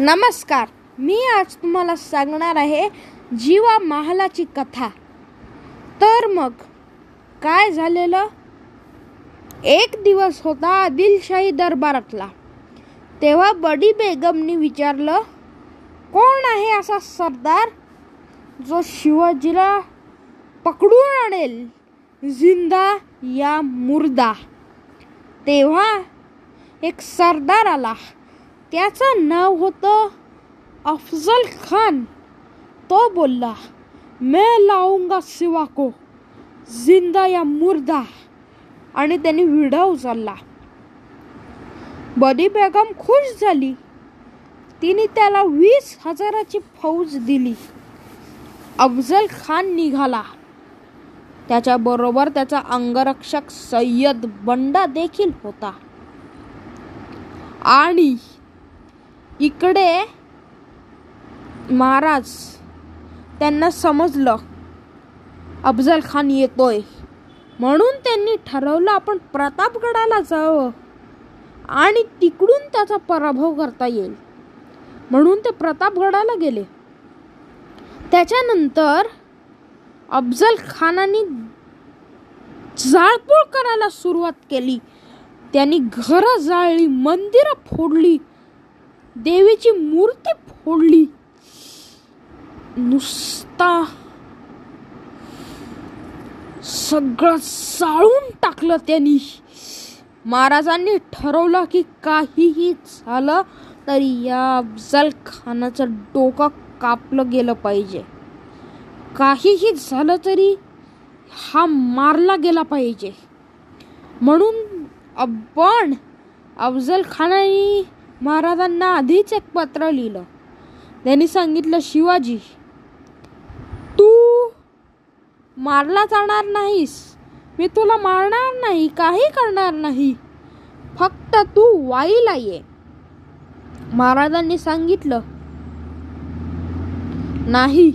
नमस्कार मी आज तुम्हाला सांगणार आहे जीवा महालाची कथा. तर मग काय झालेलं? एक दिवस होता आदिलशाही दरबारातला. तेव्हा बडी बेगमनी विचारलं कोण आहे असा सरदार जो शिवाजीला पकडून आणेल? जिंदा या मुर्दा. तेव्हा एक सरदार आला. त्याचं नाव होतं अफजल खान. तो बोलला मैं लावूंगा सिवा को जिंदा या मुर्दा. आणि त्यांनी विडा उचलला. बदी बेगम खुश झाली. तिने त्याला वीस हजाराची फौज दिली. अफजल खान निघाला. त्याच्याबरोबर त्याचा अंगरक्षक सय्यद बंडा देखील होता. आणि इकडे महाराज त्यांना समजलं अफजल खान येतोय. म्हणून त्यांनी ठरवलं आपण प्रतापगडाला जावं आणि तिकडून त्याचा पराभव करता येईल. म्हणून ते प्रतापगडाला गेले. त्याच्यानंतर अफजल खानाने जाळपोळ करायला सुरुवात केली. त्यांनी घरं जाळली मंदिरं फोडली देवीची मूर्ती फोडली. नुसता सगळं साळून टाकलं त्यांनी. महाराजांनी ठरवलं की काहीही झालं तरी या अफजल खानाचं डोकं कापलं गेलं पाहिजे. काहीही झालं तरी हा मारला गेला पाहिजे. म्हणून आपण अफजल खानाने महाराजांना आधीच एक पत्र लिहिलं. त्यांनी सांगितलं शिवाजी तू मारला जाणार नाहीस. मी तुला मारणार नाही काही करणार नाही. फक्त तू वाईला ये. महाराजांनी सांगितलं नाही.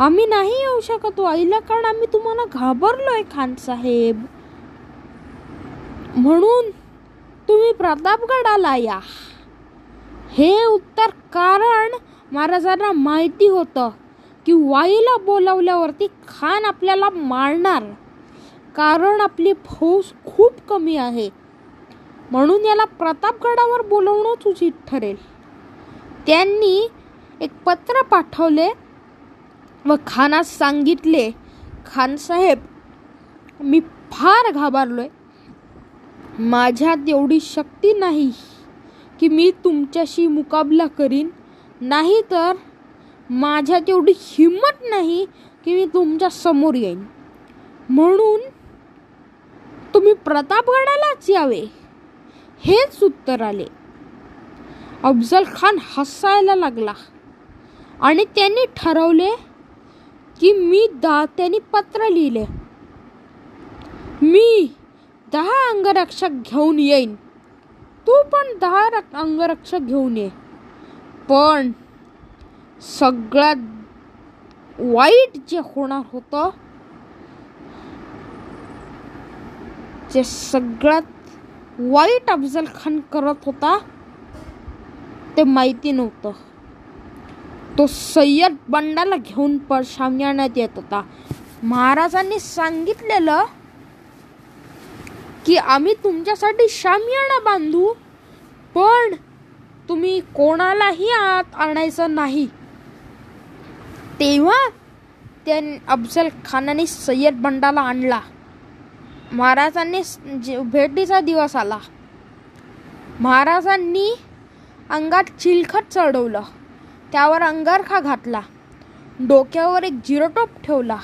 आम्ही नाही येऊ शकत वाईला कारण आम्ही तुम्हाला घाबरलोय खान साहेब म्हणून तुम्ही प्रतापगडाला या. हे उत्तर कारण महाराजांना माहिती होतं की वाईला बोलावल्यावरती खान आपल्याला मारणार. कारण आपली फौज खूप कमी आहे. म्हणून याला प्रतापगडावर बोलवणंच उचित ठरेल. त्यांनी एक पत्र पाठवले व खानास सांगितले खानसाहेब मी फार घाबरलो आहे माझ्यात एवढी शक्ती नाही की मी तुमच्याशी मुकाबला करीन. नाही तर माझ्यात एवढी हिंमत नाही की मी तुमच्यासमोर येईन. म्हणून तुम्ही प्रतापगडालाच यावे. हेच उत्तर आले. अफजल खान हसायला लागला आणि त्यांनी ठरवले की मी दा त्यांनी पत्र लिहिले. मी दहा अंगरक्षक घेऊन येईन. तू पण दहा अंगरक्षक घेऊन ये. पण सगळ्यात वाईट जे होणार होतं जे सगळ्यात वाईट अफजल खान करत होता ते माहिती नव्हतं. तो सय्यद बंडाला घेऊन परशामी आणण्यात येत होता. महाराजांनी सांगितलेलं की आम्ही तुमच्यासाठी शामियाना बांधू पण तुम्ही कोणालाही आत आणायचं नाही. तेव्हा त्या अफजल खानाने सय्यद बंडाला आणला. महाराजांनी भेटीचा दिवस आला. महाराजांनी अंगात चिलखत चढवलं. त्यावर अंगारखा घातला. डोक्यावर एक जिरोटोप ठेवला.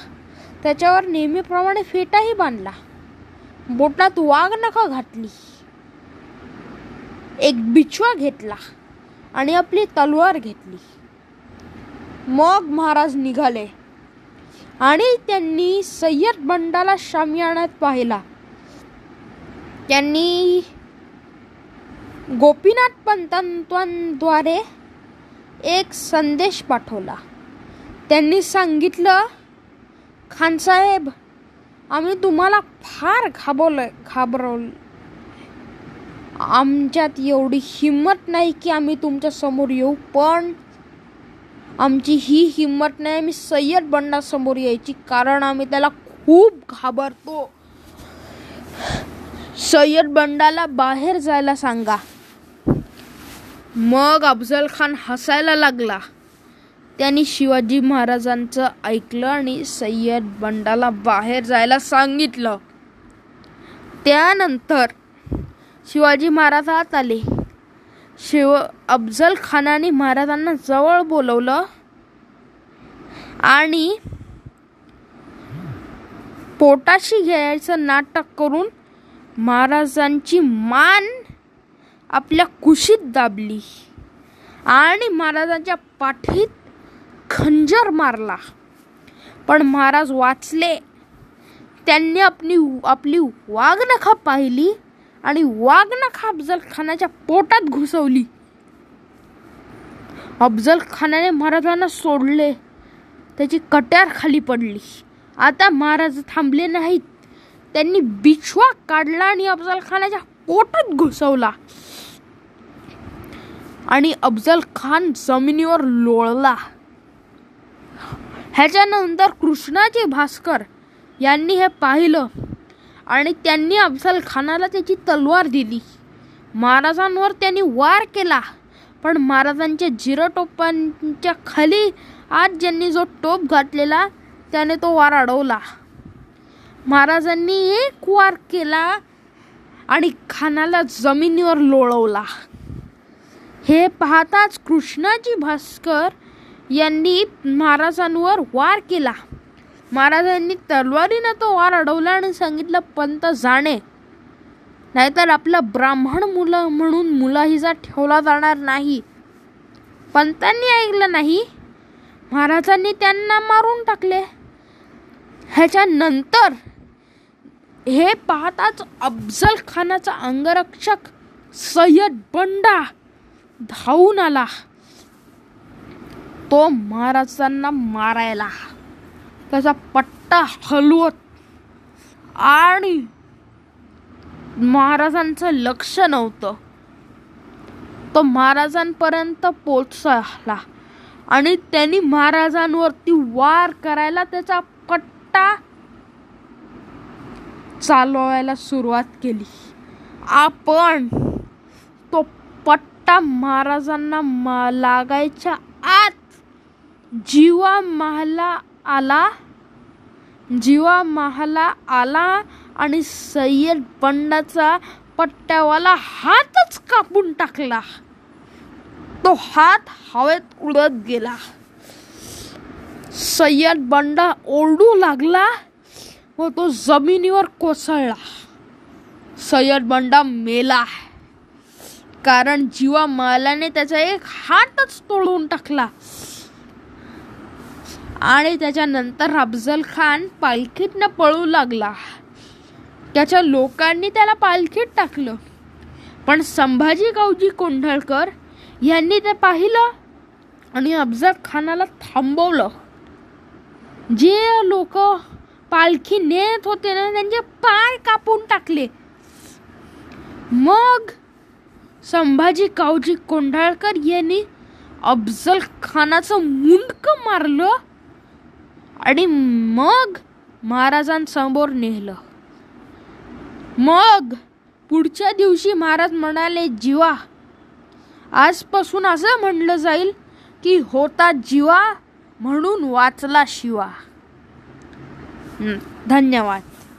त्याच्यावर नेहमीप्रमाणे फेटाही बांधला. बोटात वाघ नखा घातली. एक बिछवा घेतला आणि आपली तलवार घेतली. मग महाराज निघाले आणि त्यांनी सय्यद बंडाला शामियाण्यात पाहिला. त्यांनी गोपीनाथ पंतांद्वारे एक संदेश पाठवला. त्यांनी सांगितलं खानसाहेब आम्ही तुम्हाला फार घाबरलोय घाबरवलं आमच्यात एवढी हिंमत नाही की आम्ही तुमच्यासमोर येऊ पण आमची ही हिंमत नाही आम्ही सय्यद बंडासमोर यायची कारण आम्ही त्याला खूप घाबरतो. सय्यद बंडाला बाहेर जायला सांगा. मग अफजल खान हसायला लागला. त्यांनी शिवाजी महाराजांचं ऐकलं आणि सय्यद बंडाला बाहेर जायला सांगितलं. त्यानंतर शिवाजी महाराज आत आले. शिव अफजल खानाने महाराजांना जवळ बोलवलं आणि पोटाशी घ्यायचं नाटक करून महाराजांची मान आपल्या कुशीत दाबली आणि महाराजांच्या पाठीत खंजर मारला. पण महाराज वाचले. त्यांनी आपली आपली वाघनखा पाहिली आणि वाघनखा अफजल खानाच्या पोटात घुसवली. अफजल खानाने महाराजांना सोडले. त्याची कट्यार खाली पडली. आता महाराज थांबले नाहीत. त्यांनी बिछवा काढला आणि अफजल खानाच्या पोटात घुसवला. आणि अफजल खान जमिनीवर लोळला. ह्याच्यानंतर कृष्णाजी भास्कर यांनी हे पाहिलं आणि त्यांनी अफजल खानाला त्याची तलवार दिली. महाराजांवर त्यांनी वार केला पण महाराजांच्या जिरटोपांच्या खाली आज ज्यांनी जो टोप घातलेला त्याने तो वार अडवला. महाराजांनी एक वार केला आणि खानाला जमिनीवर लोळवला. हे पाहताच कृष्णाजी भास्कर यांनी महाराजांवर वार केला. महाराजांनी तलवारीनं तो वार अडवला आणि सांगितलं पंत जाणे. नाहीतर आपला ब्राह्मण मुलं म्हणून मुलाहिजा ठेवला जाणार नाही. पंतांनी ऐकलं नाही. महाराजांनी त्यांना मारून टाकले. ह्याच्यानंतर हे पाहताच अफजल खानाचा अंगरक्षक सय्यद बंडा धावून आला. तो महाराजांना मारायला. त्याचा पट्टा हलवत. आणि महाराजांचं लक्ष नव्हतं. तो महाराजांपर्यंत पोचला आणि त्यांनी महाराजांवरती वार करायला त्याचा पट्टा चालवायला सुरुवात केली. आपण तो पट्टा महाराजांना मा लागायच्या जीवा महाला आला जीवा महाला आला आणि सय्यद बंडाचा पट्ट्यावाला हातच कापून टाकला. तो हात हवेत उडत गेला. सय्यद बंडा ओरडू लागला व तो जमिनीवर कोसळला. सय्यद बंडा मेला. कारण जीवा मालाने त्याचा एक हातच तोडून टाकला. आणि त्याच्यानंतर अफजल खान पालखीतनं पळू लागला. त्याच्या लोकांनी त्याला पालखीत टाकलं. पण संभाजी गावजी कोंढळकर यांनी ते पाहिलं आणि अफजल खानाला थांबवलं. जे लोक पालखी नेत होते ना त्यांचे पाय कापून टाकले. मग संभाजी कावजी कोंढाळकर यांनी अफजल खानाचं मुंडक मारलं. आणि मग महाराजांसमोर नेलं. मग पुढच्या दिवशी महाराज म्हणाले जीवा आजपासून असं म्हणलं जाईल की होता जीवा म्हणून वाचला शिवा. धन्यवाद.